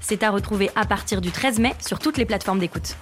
C'est à retrouver à partir du 13 mai sur toutes les plateformes d'écoute.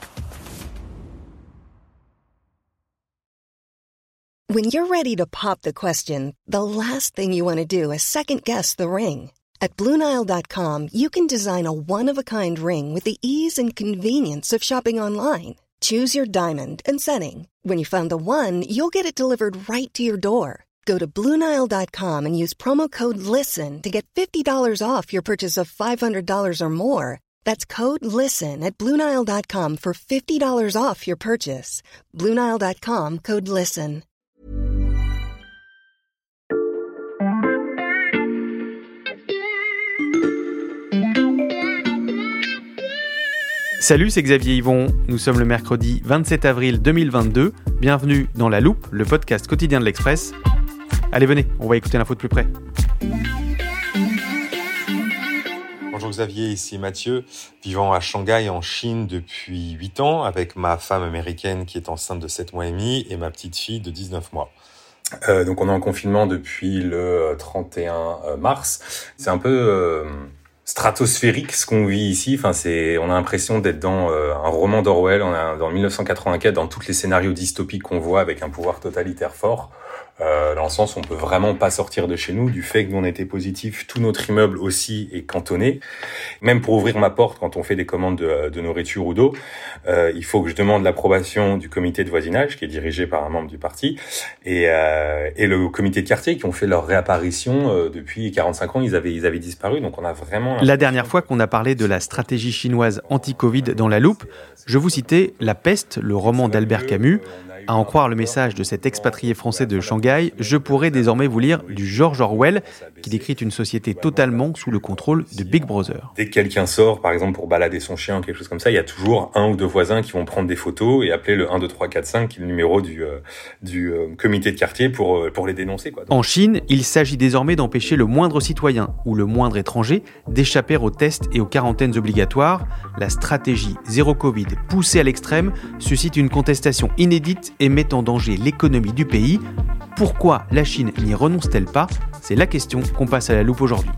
When you're ready to pop the question, the last thing you want to do is second guess the ring. At Bluenile.com, you can design a one-of-a-kind ring with the ease and convenience of shopping online. Choose your diamond and setting. When you find the one, you'll get it delivered right to your door. Go to Bluenile.com and use promo code LISTEN to get $50 off your purchase of $500 or more. That's code LISTEN at Bluenile.com for $50 off your purchase. Bluenile.com code LISTEN. Salut, c'est Xavier Yvon. Nous sommes le mercredi 27 avril 2022. Bienvenue dans La Loupe, le podcast quotidien de l'Express. Allez, venez, on va écouter l'info de plus près. Bonjour Xavier, ici Mathieu, vivant à Shanghai en Chine depuis 8 ans avec ma femme américaine qui est enceinte de 7 mois et demi et ma petite fille de 19 mois. Euh, donc on est en confinement depuis le 31 euh, mars. C'est un peu euh, stratosphérique ce qu'on vit ici. Enfin, c'est, on a l'impression d'être dans euh, un roman d'Orwell, on dans 1984, dans tous les scénarios dystopiques qu'on voit avec un pouvoir totalitaire fort. Euh, dans le sens où on peut vraiment pas sortir de chez nous, du fait que nous on était positif, tout notre immeuble aussi est cantonné. Même pour ouvrir ma porte quand on fait des commandes de, nourriture ou d'eau, euh, il faut que je demande l'approbation du comité de voisinage qui est dirigé par un membre du parti et, euh, et le comité de quartier qui ont fait leur réapparition euh, depuis 45 ans. Ils avaient ils avaient disparu, donc on a vraiment. La dernière fois qu'on a parlé de la stratégie chinoise anti-Covid dans la loupe, je vous citais La peste, le roman d'Albert Camus. À en croire le message de cet expatrié français de Shanghai, je pourrais désormais vous lire du George Orwell, qui décrit une société totalement sous le contrôle de Big Brother. Dès que quelqu'un sort, par exemple pour balader son chien ou quelque chose comme ça, il y a toujours un ou deux voisins qui vont prendre des photos et appeler le 1, 2, 3, 4, 5, qui est le numéro du, euh, du euh, comité de quartier pour, euh, pour les dénoncer. Quoi. En Chine, il s'agit désormais d'empêcher le moindre citoyen ou le moindre étranger d'échapper aux tests et aux quarantaines obligatoires. La stratégie zéro Covid poussée à l'extrême suscite une contestation inédite et met en danger l'économie du pays. Pourquoi la Chine n'y renonce-t-elle pas? C'est la question qu'on passe à la loupe aujourd'hui.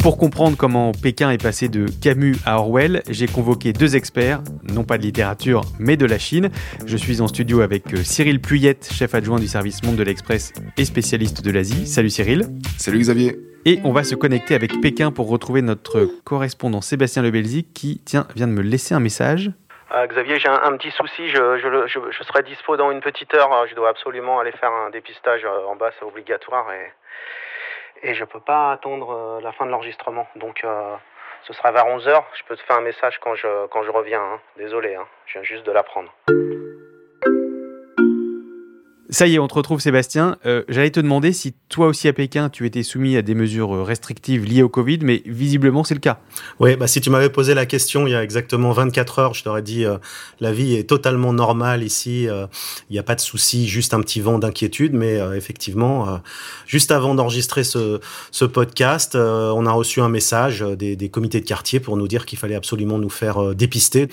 Pour comprendre comment Pékin est passé de Camus à Orwell, j'ai convoqué deux experts, non pas de littérature, mais de la Chine. Je suis en studio avec euh, Cyril Pluyette, chef adjoint du service Monde de l'Express et spécialiste de l'Asie. Salut Cyril. Salut Xavier. Et on va se connecter avec Pékin pour retrouver notre correspondant Sébastien Lebelzik qui, tiens, vient de me laisser un message. Euh, Xavier, j'ai un, petit souci, je, serai dispo dans une petite heure, je dois absolument aller faire un dépistage en bas, c'est obligatoire et, je peux pas attendre euh, la fin de l'enregistrement. Donc euh, ce sera vers 11h, je peux te faire un message quand je, quand je reviens, hein. désolé, hein. je viens juste de l'apprendre. Ça y est, on te retrouve Sébastien. Euh, J'allais te demander si toi aussi à Pékin, tu étais soumis à des mesures restrictives liées au Covid, mais visiblement c'est le cas. Oui, bah, si tu m'avais posé la question il y a exactement 24 heures, je t'aurais dit euh, la vie est totalement normale ici, euh, il n'y a pas de souci, juste un petit vent d'inquiétude, mais euh, effectivement, euh, juste avant d'enregistrer ce, podcast, euh, on a reçu un message des, comités de quartier pour nous dire qu'il fallait absolument nous faire dépister.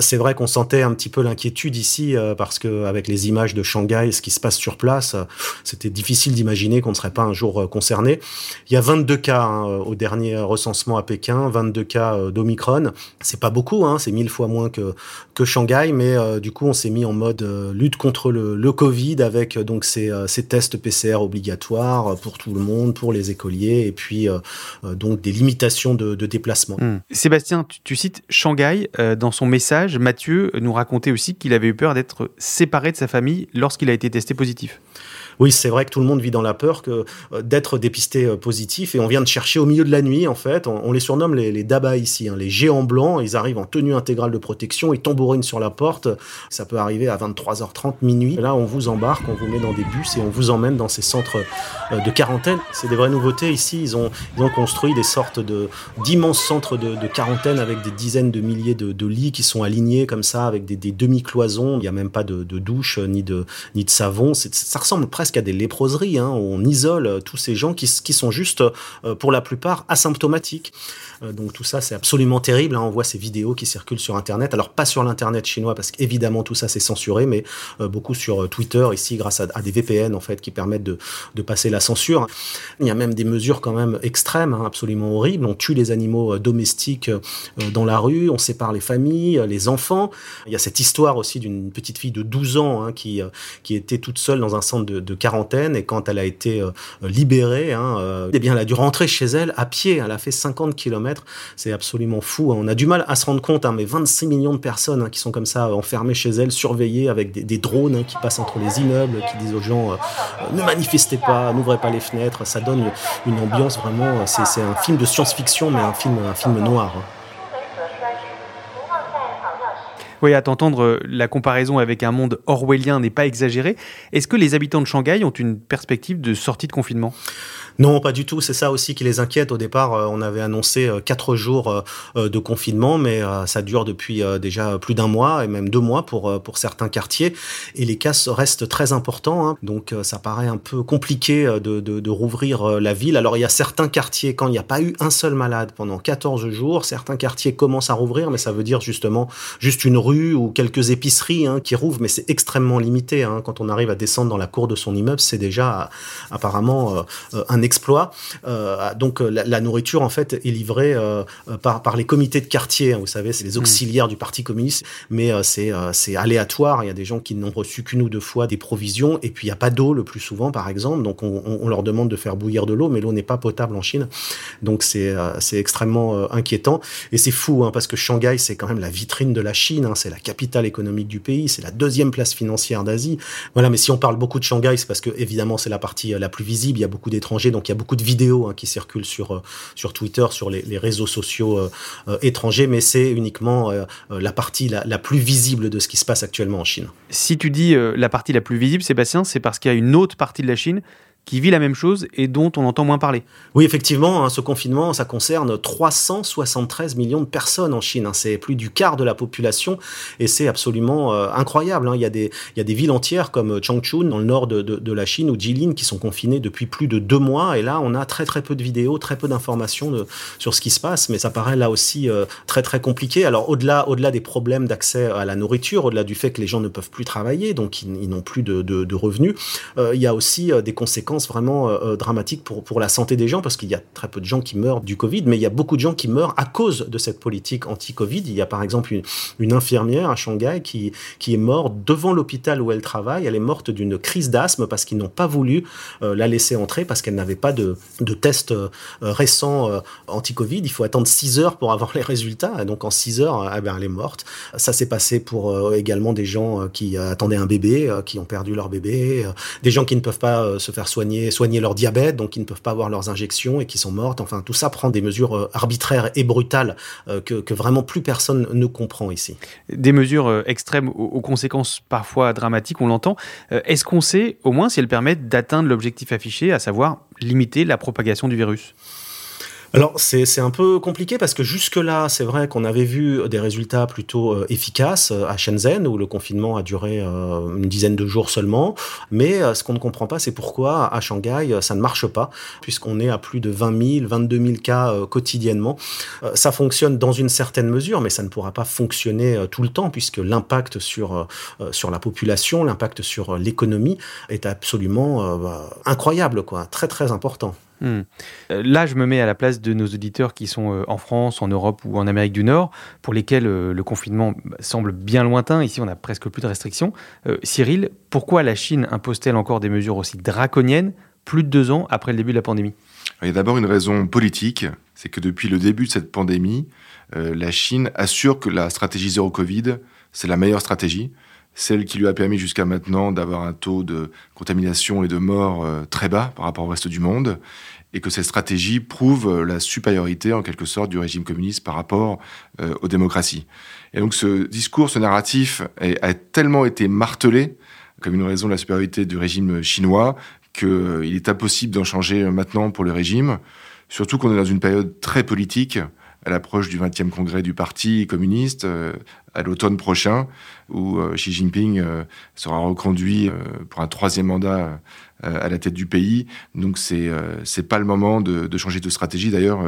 c'est vrai qu'on sentait un petit peu l'inquiétude ici parce que avec les images de Shanghai, ce se passe sur place, c'était difficile d'imaginer qu'on ne serait pas un jour concerné. Il y a 22 cas hein, au dernier recensement à Pékin, 22 cas d'Omicron. C'est pas beaucoup, hein, c'est mille fois moins que, que Shanghai, mais euh, du coup on s'est mis en mode euh, lutte contre le, le Covid avec donc ces, ces, tests PCR obligatoires pour tout le monde, pour les écoliers, et puis euh, donc des limitations de, déplacement. Mmh. Sébastien, tu, tu, cites Shanghai dans son message. Mathieu nous racontait aussi qu'il avait eu peur d'être séparé de sa famille lorsqu'il a été testé positif. Oui, c'est vrai que tout le monde vit dans la peur que euh, d'être dépisté euh, positif et on vient de chercher au milieu de la nuit en fait. On, les surnomme les, les dabas ici, hein, les géants blancs. Ils arrivent en tenue intégrale de protection, ils tambourinent sur la porte. Ça peut arriver à 23h30 minuit. Là, on vous embarque, on vous met dans des bus et on vous emmène dans ces centres euh, de quarantaine. C'est des vraies nouveautés ici. Ils ont, construit des sortes d'immenses centres de, quarantaine avec des dizaines de milliers de, lits qui sont alignés comme ça avec des, demi-cloisons. Il n'y a même pas de, douche ni de savon. Ça ressemble presque qu'à des léproseries. Hein, on isole euh, tous ces gens qui, sont juste, euh, pour la plupart, asymptomatiques. Euh, donc tout ça, c'est absolument terrible. Hein. On voit ces vidéos qui circulent sur Internet. Alors pas sur l'Internet chinois, parce qu'évidemment tout ça c'est censuré, mais beaucoup sur Twitter, ici, grâce à, des VPN, en fait, qui permettent de, passer la censure. Il y a même des mesures quand même extrêmes, hein, absolument horribles. On tue les animaux domestiques dans la rue, on sépare les familles, les enfants. Il y a cette histoire aussi d'une petite fille de 12 ans qui, était toute seule dans un centre de quarantaine et quand elle a été euh, libérée, hein, euh, eh bien, elle a dû rentrer chez elle à pied. Elle a fait 50 km. C'est absolument fou. Hein. On a du mal à se rendre compte, hein, mais 26 millions de personnes hein, qui sont comme ça enfermées chez elles, surveillées avec des, drones qui passent entre les immeubles, qui disent aux gens euh, ne manifestez pas, n'ouvrez pas les fenêtres. Ça donne une ambiance vraiment. C'est un film de science-fiction, mais un film, un film noir. À t'entendre, euh, la comparaison avec un monde orwellien n'est pas exagérée. Est-ce que les habitants de Shanghai ont une perspective de sortie de confinement? Non, pas du tout. C'est ça aussi qui les inquiète. Au départ, euh, on avait annoncé euh, quatre jours euh, de confinement, mais ça dure depuis déjà plus d'un mois et même deux mois pour pour certains quartiers. Et les cas restent très importants. Hein. Donc, ça paraît un peu compliqué de, de, rouvrir la ville. Alors, il y a certains quartiers quand il n'y a pas eu un seul malade pendant 14 jours, certains quartiers commencent à rouvrir, mais ça veut dire justement juste une rue ou quelques épiceries hein, qui rouvrent, mais c'est extrêmement limité. Hein. Quand on arrive à descendre dans la cour de son immeuble, c'est déjà apparemment un exploit. Euh, donc euh, la, nourriture en fait est livrée euh, par, par les comités de quartier. Hein, vous savez, c'est les mmh. auxiliaires du Parti communiste, mais c'est c'est aléatoire. Il y a des gens qui n'ont reçu qu'une ou deux fois des provisions, et puis il n'y a pas d'eau le plus souvent, par exemple. Donc on, on leur demande de faire bouillir de l'eau, mais l'eau n'est pas potable en Chine. Donc c'est c'est extrêmement inquiétant et c'est fou hein, parce que Shanghai c'est quand même la vitrine de la Chine. Hein, c'est la capitale économique du pays, c'est la deuxième place financière d'Asie. Voilà, mais si on parle beaucoup de Shanghai, c'est parce que évidemment c'est la partie la plus visible. Il y a beaucoup d'étrangers donc il y a beaucoup de vidéos hein, qui circulent sur, euh, sur Twitter, sur les, réseaux sociaux euh, euh, étrangers, mais c'est uniquement la partie la, la, plus visible de ce qui se passe actuellement en Chine. Si tu dis la partie la plus visible, Sébastien, c'est parce qu'il y a une autre partie de la Chine qui vit la même chose et dont on entend moins parler. Oui, effectivement, hein, ce confinement, ça concerne 373 millions de personnes en Chine. Hein. c'est plus du quart de la population et c'est absolument euh, incroyable. Hein. Il, y a des, villes entières comme Changchun, dans le nord de, la Chine, ou Jilin, qui sont confinées depuis plus de deux mois. Et là, on a très très peu de vidéos, très peu d'informations sur ce qui se passe. Mais ça paraît là aussi euh, très très compliqué. Alors au-delà des problèmes d'accès à la nourriture, au-delà du fait que les gens ne peuvent plus travailler, donc ils, n'ont plus de revenus, euh, il y a aussi des conséquences vraiment euh, euh, pour, pour la santé des gens, parce qu'il y a très peu de gens qui meurent du Covid, mais il y a beaucoup de gens qui meurent à cause de cette politique anti-Covid. Il y a par exemple une, infirmière à Shanghai qui, qui est morte devant l'hôpital où elle travaille. Elle est morte d'une crise d'asthme parce qu'ils n'ont pas voulu euh, la laisser entrer, parce qu'elle n'avait pas de, de test récent anti-Covid. Il faut attendre 6 heures pour avoir les résultats. Et donc en 6 heures, eh bien, elle est morte. Ça s'est passé pour également des gens qui attendaient un bébé, qui ont perdu leur bébé, des gens qui ne peuvent pas se faire soigner soigner, leur diabète, donc ils ne peuvent pas avoir leurs injections et qui sont mortes. Enfin, tout ça prend des mesures euh, arbitraires et brutales euh, que, vraiment plus personne ne comprend ici. Des mesures euh, extrêmes aux, conséquences parfois dramatiques, on l'entend. Est-ce qu'on sait au moins si elles permettent d'atteindre l'objectif affiché, à savoir limiter la propagation du virus? Alors c'est un peu compliqué parce que jusque-là, c'est vrai qu'on avait vu des résultats plutôt euh, efficaces euh, à Shenzhen où le confinement a duré euh, une dizaine de jours seulement. Mais ce qu'on ne comprend pas, c'est pourquoi à Shanghai, ça ne marche pas puisqu'on est à plus de 20 000, 22 000 cas quotidiennement. ça fonctionne dans une certaine mesure, mais ça ne pourra pas fonctionner tout le temps puisque l'impact sur, sur la population, l'impact sur l'économie est absolument bah, incroyable, quoi, très très important. Hmm. Euh, là, je me mets à la place de nos auditeurs qui sont euh, en France, en Europe ou en Amérique du Nord, pour lesquels euh, le confinement bah, semble bien lointain. Ici, on a presque plus de restrictions. Cyril, pourquoi la Chine impose-t-elle encore des mesures aussi draconiennes plus de deux ans après le début de la pandémie? Il y a d'abord une raison politique, c'est que depuis le début de cette pandémie, la Chine assure que la stratégie zéro Covid, c'est la meilleure stratégie celle qui lui a permis jusqu'à maintenant d'avoir un taux de contamination et de mort euh, très bas par rapport au reste du monde, et que cette stratégie prouve euh, la supériorité en quelque sorte du régime communiste par rapport euh, aux démocraties. Et donc ce discours, ce narratif a, tellement été martelé comme une raison de la supériorité du régime chinois qu'il est impossible d'en changer maintenant pour le régime, surtout qu'on est dans une période très politique à l'approche du 20e congrès du Parti communiste euh, à l'automne prochain, où euh, Xi Jinping euh, sera reconduit pour un troisième mandat à la tête du pays. Donc c'est c'est pas le moment de, changer de stratégie. D'ailleurs,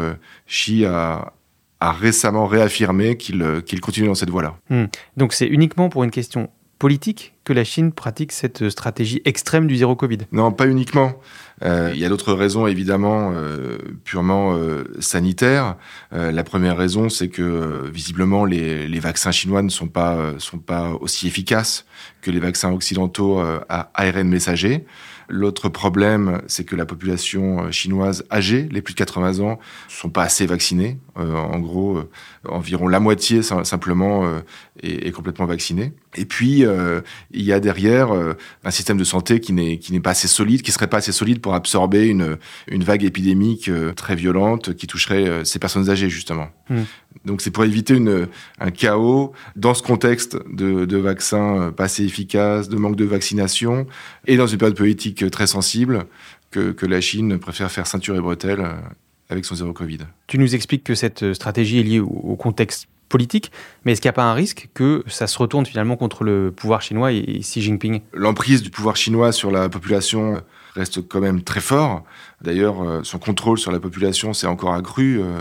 Xi a, récemment réaffirmé qu'il qu'il continue dans cette voie-là. Hmm. Donc c'est uniquement pour une question politique que la Chine pratique cette stratégie extrême du zéro Covid Non, pas uniquement. Euh, il y a d'autres raisons évidemment euh, purement euh, sanitaires. la première raison, c'est que visiblement les, les, vaccins chinois ne sont pas sont pas aussi efficaces que les vaccins occidentaux à ARN messager. L'autre problème, c'est que la population euh, chinoise âgée, les plus de 80 ans, sont pas assez vaccinés. Euh, en gros, euh, environ la moitié simplement est, complètement vaccinée. Et puis, il y a derrière un système de santé qui n'est pas assez solide, qui serait pas assez solide pour absorber une une vague épidémique très violente qui toucherait ces personnes âgées justement. Hmm. Donc c'est pour éviter une, un chaos dans ce contexte de, de vaccins pas assez efficaces, de manque de vaccination, et dans une période politique très sensible que, que la Chine préfère faire ceinture et bretelles euh, avec son zéro Covid. Tu nous expliques que cette stratégie est liée au, contexte politique, mais est-ce qu'il n'y a pas un risque que ça se retourne finalement contre le pouvoir chinois et Xi Jinping? L'emprise du pouvoir chinois sur la population reste quand même très fort. D'ailleurs, euh, son contrôle sur la population s'est encore accru, euh,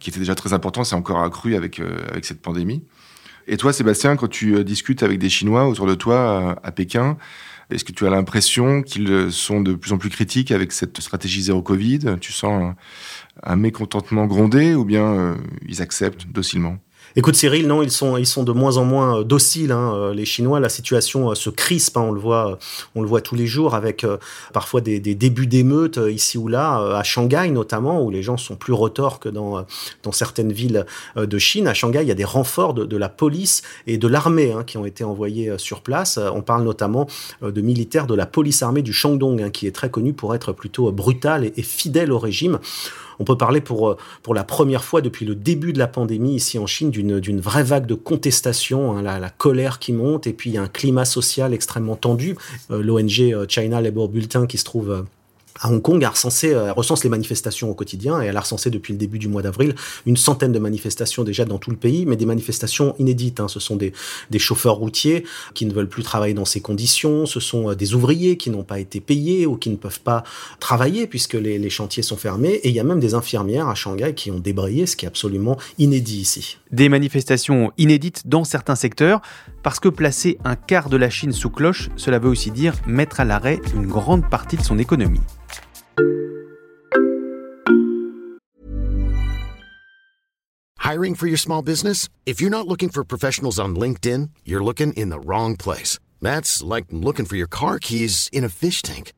qui était déjà très important, s'est encore accru avec, avec cette pandémie. Et toi, Sébastien, quand tu discutes avec des Chinois autour de toi à Pékin, est-ce que tu as l'impression qu'ils sont de plus en plus critiques avec cette stratégie zéro Covid? Tu sens un, mécontentement grondé ou bien euh, ils acceptent docilement? Écoute Cyril, non, ils sont, ils sont de moins en moins euh, dociles. Hein, euh, les Chinois, la situation se crispe. Hein, on le voit, on le voit tous les jours avec parfois des, débuts d'émeutes ici ou là, à Shanghai notamment, où les gens sont plus retors que dans dans certaines villes de Chine. À Shanghai, il y a des renforts de, la police et de l'armée hein, qui ont été envoyés sur place. On parle notamment de militaires de la police armée du Shandong, qui est très connu pour être plutôt brutal et fidèle au régime. On peut parler pour, euh, pour la première fois depuis le début de la pandémie ici en Chine d'une vraie vague de contestation, hein, la, colère qui monte et puis un climat social extrêmement tendu. Euh, L'ONG euh, China Labour Bulletin qui se trouve à Hong Kong euh, recense les manifestations au quotidien et elle a recensé depuis le début du mois d'avril une centaine de manifestations déjà dans tout le pays, mais des manifestations inédites. Hein. Ce sont des, des, chauffeurs routiers qui ne veulent plus travailler dans ces conditions, ce sont euh, des ouvriers qui n'ont pas été payés ou qui ne peuvent pas travailler puisque les, les chantiers sont fermés et il y a même des infirmières à Shanghai qui ont débrayé, ce qui est absolument inédit ici. Des manifestations inédites dans certains secteurs, parce que placer un quart de la Chine sous cloche, cela veut aussi dire mettre à l'arrêt une grande partie de son économie. Hiring for your small business? If you're not looking for professionals on LinkedIn, you're looking in the wrong place. That's like looking for your car keys in a fish tank.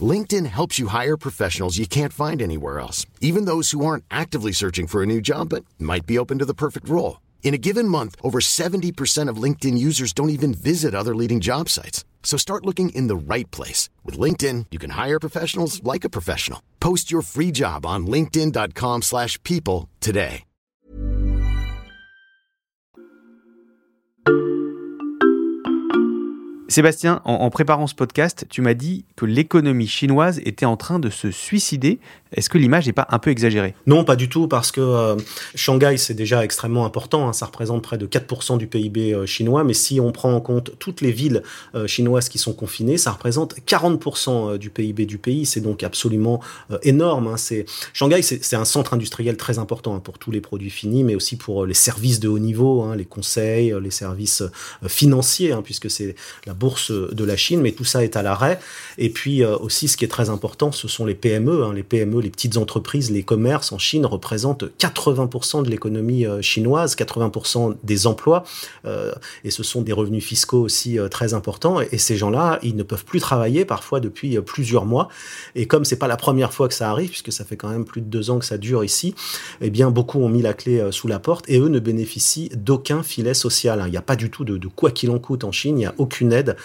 LinkedIn helps you hire professionals you can't find anywhere else, even those who aren't actively searching for a new job but might be open to the perfect role. In a given month, over 70% of LinkedIn users don't even visit other leading job sites. So start looking in the right place. With LinkedIn, you can hire professionals like a professional. Post your free job on linkedin.com slash people today. Sébastien, en, en préparant ce podcast, tu m'as dit que l'économie chinoise était en train de se suicider est-ce que l'image n'est pas un peu exagérée? Non, pas du tout, parce que euh, Shanghai, c'est déjà extrêmement important. Hein. ça représente près de 4% du PIB euh, chinois. Mais si on prend en compte toutes les villes euh, chinoises qui sont confinées, ça représente 40% du PIB du pays. C'est donc absolument énorme. Hein. Shanghai, c'est un centre industriel très important hein, pour tous les produits finis, mais aussi pour les services de haut niveau, les conseils, les services financiers, puisque c'est la bourse de la Chine. Mais tout ça est à l'arrêt. Et puis aussi, ce qui est très important, ce sont les PME. Les PME les petites entreprises, les commerces en Chine représentent 80% de l'économie chinoise, 80% des emplois, et ce sont des revenus fiscaux aussi très importants. Et ces gens-là, ils ne peuvent plus travailler parfois depuis plusieurs mois. Et comme c'est pas la première fois que ça arrive, puisque ça fait quand même plus de deux ans que ça dure ici, eh bien beaucoup ont mis la clé sous la porte et eux ne bénéficient d'aucun filet social. Hein. Il n'y a pas du tout de, quoi qu'il en coûte en Chine, il n'y a aucune aide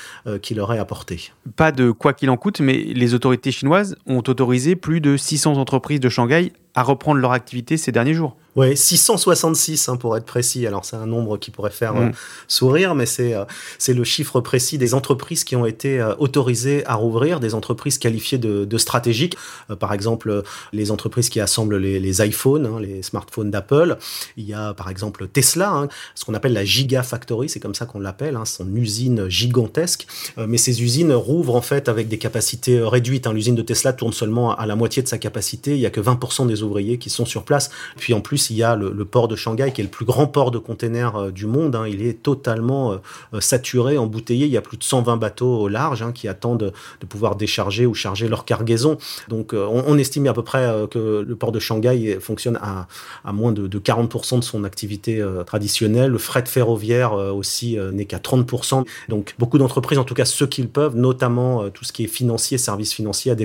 qui leur est apportée. Pas de quoi qu'il en coûte, mais les autorités chinoises ont autorisé plus de 600 entreprises de Shanghai à reprendre leur activité ces derniers jours. Oui, 666 hein, pour être précis. Alors c'est un nombre qui pourrait faire euh, mm. sourire, mais c'est euh, c'est le chiffre précis des entreprises qui ont été euh, autorisées à rouvrir, des entreprises qualifiées de, de stratégiques. par exemple, les entreprises qui assemblent les, les iPhones, hein, les smartphones d'Apple. Il y a par exemple Tesla, hein, ce qu'on appelle la Gigafactory, c'est comme ça qu'on l'appelle, son usine gigantesque. mais ces usines rouvrent en fait avec des capacités réduites. L'usine de Tesla tourne seulement à la moitié de sa capacité. Il y a que 20% des ouvriers qui sont sur place. Puis en plus, il y a le, port de Shanghai, qui est le plus grand port de containers euh, du monde. Hein. Il est totalement euh, euh, saturé, embouteillé. Il y a plus de 120 bateaux au large hein, qui attendent de, pouvoir décharger ou charger leur cargaison. Donc on, estime à peu près que le port de Shanghai fonctionne à, moins de, 40% de son activité traditionnelle. Le fret ferroviaire aussi n'est qu'à 30%. Donc beaucoup d'entreprises, en tout cas ceux qui le peuvent, notamment tout ce qui est financier, services financiers, à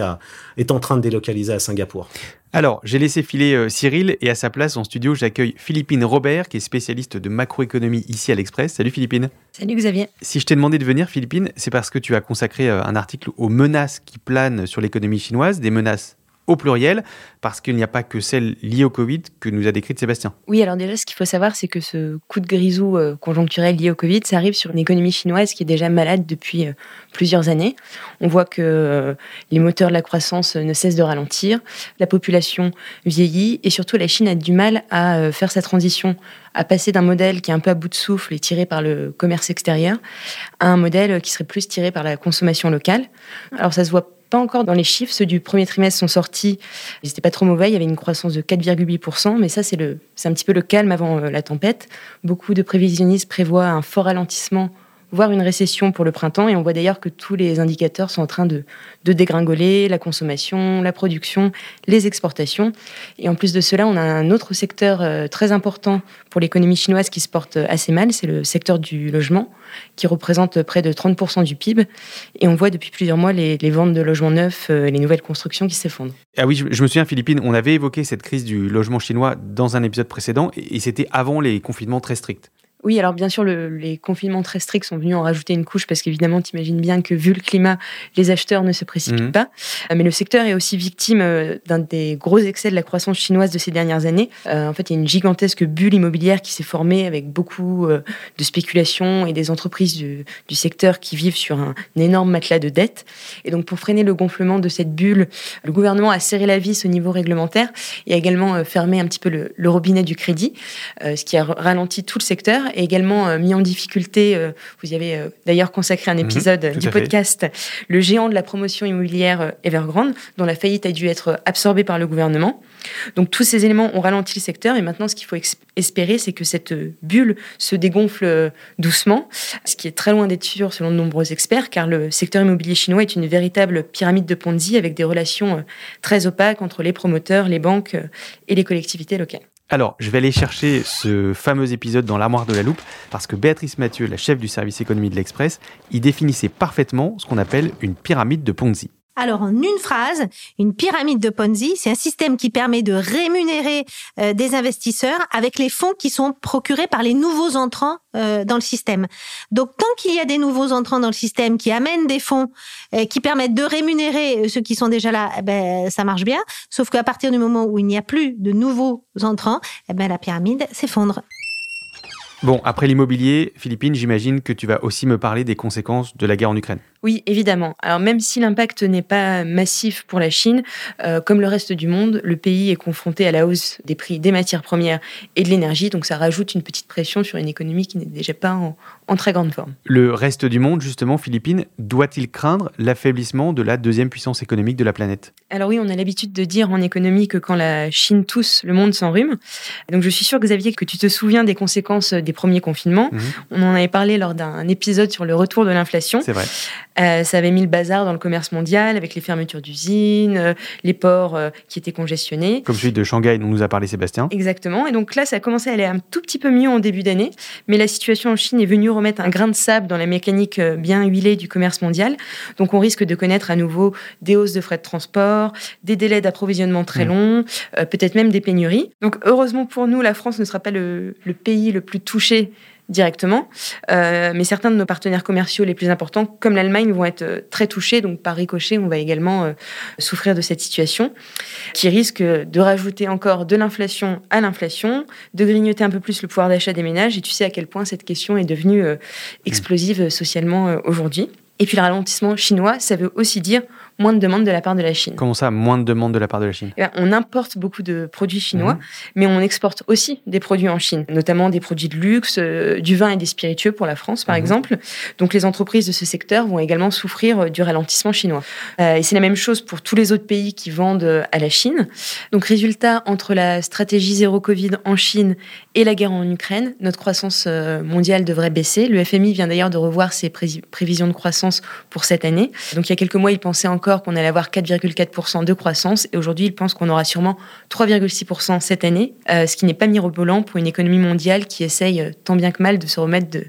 à, est en train de délocaliser à Singapour. Alors, j'ai laissé filer euh, Cyril et à sa place en studio, j'accueille Philippine Robert, qui est spécialiste de macroéconomie ici à l'Express. Salut Philippine. Salut Xavier. Si je t'ai demandé de venir, Philippine, c'est parce que tu as consacré euh, un article aux menaces qui planent sur l'économie chinoise, des menaces au pluriel, parce qu'il n'y a pas que celle liée au Covid que nous a décrite Sébastien. Oui, alors déjà, ce qu'il faut savoir, c'est que ce coup de grisou euh, conjoncturel lié au Covid, ça arrive sur une économie chinoise qui est déjà malade depuis euh, plusieurs années. On voit que euh, les moteurs de la croissance ne cessent de ralentir, la population vieillit, et surtout la Chine a du mal à faire sa transition à passer d'un modèle qui est un peu à bout de souffle et tiré par le commerce extérieur à un modèle qui serait plus tiré par la consommation locale. Alors ça se voit pas encore dans les chiffres. Ceux du premier trimestre sont sortis. Ils n'étaient pas trop mauvais. Il y avait une croissance de 4,8%. Mais ça, c'est un petit peu le calme avant euh, la tempête. Beaucoup de prévisionnistes prévoient un fort ralentissement voire une récession pour le printemps. Et on voit d'ailleurs que tous les indicateurs sont en train de, de, dégringoler, la consommation, la production, les exportations. Et en plus de cela, on a un autre secteur euh, très important pour l'économie chinoise qui se porte assez mal, c'est le secteur du logement, qui représente près de 30% du PIB. Et on voit depuis plusieurs mois les, ventes de logements neufs, euh, les nouvelles constructions qui s'effondrent. Ah oui, je, me souviens, Philippine, on avait évoqué cette crise du logement chinois dans un épisode précédent, et c'était avant les confinements très stricts. Oui, alors bien sûr, les confinements très stricts sont venus en rajouter une couche parce qu'évidemment, tu imagines bien que vu le climat, les acheteurs ne se précipitent mhm. pas. Euh, mais le secteur est aussi victime euh, d'un des gros excès de la croissance chinoise de ces dernières années. Euh, en fait, il y a une gigantesque bulle immobilière qui s'est formée avec beaucoup de spéculation et des entreprises du, secteur qui vivent sur un, énorme matelas de dettes. Et donc, pour freiner le gonflement de cette bulle, le gouvernement a serré la vis au niveau réglementaire et a également fermé un petit peu le, le robinet du crédit, ce qui a ralenti tout le secteur également euh, mis en difficulté, euh, vous y avez euh, d'ailleurs consacré un mhm, épisode du podcast, le géant de la promotion immobilière Evergrande, dont la faillite a dû être absorbée par le gouvernement. Donc tous ces éléments ont ralenti le secteur et maintenant ce qu'il faut espérer, c'est que cette bulle se dégonfle doucement, ce qui est très loin d'être sûr selon de nombreux experts, car le secteur immobilier chinois est une véritable pyramide de Ponzi avec des relations très opaques entre les promoteurs, les banques et les collectivités locales. Alors, je vais aller chercher ce fameux épisode dans l'armoire de la loupe parce que Béatrice Mathieu, la chef du service économie de l'Express, y définissait parfaitement ce qu'on appelle une pyramide de Ponzi. Alors en une phrase, une pyramide de Ponzi, c'est un système qui permet de rémunérer euh, des investisseurs avec les fonds qui sont procurés par les nouveaux entrants euh, dans le système. Donc tant qu'il y a des nouveaux entrants dans le système qui amènent des fonds euh, qui permettent de rémunérer ceux qui sont déjà là, eh ben ça marche bien. Sauf qu'à partir du moment où il n'y a plus de nouveaux entrants, eh ben la pyramide s'effondre. Bon, après l'immobilier, Philippine, j'imagine que tu vas aussi me parler des conséquences de la guerre en Ukraine. Oui, évidemment. Alors même si l'impact n'est pas massif pour la Chine, euh, comme le reste du monde, le pays est confronté à la hausse des prix des matières premières et de l'énergie, donc ça rajoute une petite pression sur une économie qui n'est déjà pas en, très grande forme. Le reste du monde, justement, Philippines, doit-il craindre l'affaiblissement de la deuxième puissance économique de la planète? Alors oui, on a l'habitude de dire en économie que quand la Chine tousse, le monde s'enrhume. Donc je suis sûre, Xavier, que tu te souviens des conséquences des premiers confinements. Mhm. On en avait parlé lors d'un épisode sur le retour de l'inflation. C'est vrai. Euh, ça avait mis le bazar dans le commerce mondial avec les fermetures d'usines, euh, les ports euh, qui étaient congestionnés. Comme celui de Shanghai dont nous a parlé Sébastien. Exactement. Et donc là, ça a commencé à aller un tout petit peu mieux en début d'année, mais la situation en Chine est venue remettre un grain de sable dans la mécanique bien huilée du commerce mondial. Donc on risque de connaître à nouveau des hausses de frais de transport, des délais d'approvisionnement très mmh. longs, peut-être même des pénuries. Donc heureusement pour nous, la France ne sera pas le, le pays le plus touché directement. Euh, mais certains de nos partenaires commerciaux les plus importants, comme l'Allemagne, vont être euh, très touchés. Donc, par ricochet, on va également euh, souffrir de cette situation qui risque de rajouter encore de l'inflation à l'inflation, de grignoter un peu plus le pouvoir d'achat des ménages. Et tu sais à quel point cette question est devenue explosive socialement aujourd'hui. Et puis le ralentissement chinois, ça veut aussi dire moins de demandes de la part de la Chine. Comment ça, moins de demandes de la part de la Chine eh ben, On importe beaucoup de produits chinois, mhm. mais on exporte aussi des produits en Chine, notamment des produits de luxe, euh, du vin et des spiritueux pour la France, par mhm. exemple. Donc les entreprises de ce secteur vont également souffrir euh, du ralentissement chinois. Euh, et c'est la même chose pour tous les autres pays qui vendent à la Chine. Donc résultat, entre la stratégie zéro Covid en Chine et la guerre en Ukraine, notre croissance mondiale devrait baisser. Le FMI vient d'ailleurs de revoir ses prévisions de croissance pour cette année. Donc il y a quelques mois, il pensait encore qu'on allait avoir 4,4% de croissance et aujourd'hui, il pense qu'on aura sûrement 3,6% cette année, euh, ce qui n'est pas mirobolant pour une économie mondiale qui essaye euh, tant bien que mal de se remettre de,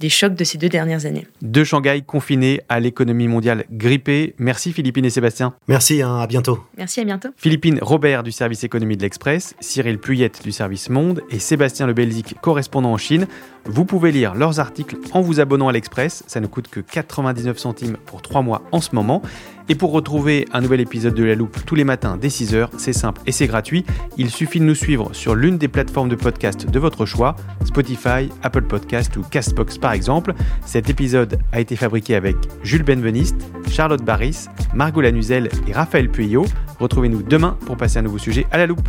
des chocs de ces deux dernières années. De Shanghai confiné à l'économie mondiale grippée. Merci Philippine et Sébastien. Merci, hein, à bientôt. Merci, à bientôt. Philippine Robert du service économie de l'Express, Cyril Puyette du service Monde et Sébastien Le Belzic, correspondant en Chine. Vous pouvez lire leurs articles en vous abonnant à l'Express, ça ne coûte que 99 centimes pour 3 mois en ce moment. Et pour retrouver un nouvel épisode de La Loupe tous les matins dès 6h, c'est simple et c'est gratuit. Il suffit de nous suivre sur l'une des plateformes de podcast de votre choix, Spotify, Apple Podcast ou Castbox par exemple. Cet épisode a été fabriqué avec Jules Benveniste, Charlotte Barris, Margot Lanuzel et Raphaël Pueyo. Retrouvez-nous demain pour passer un nouveau sujet à la loupe.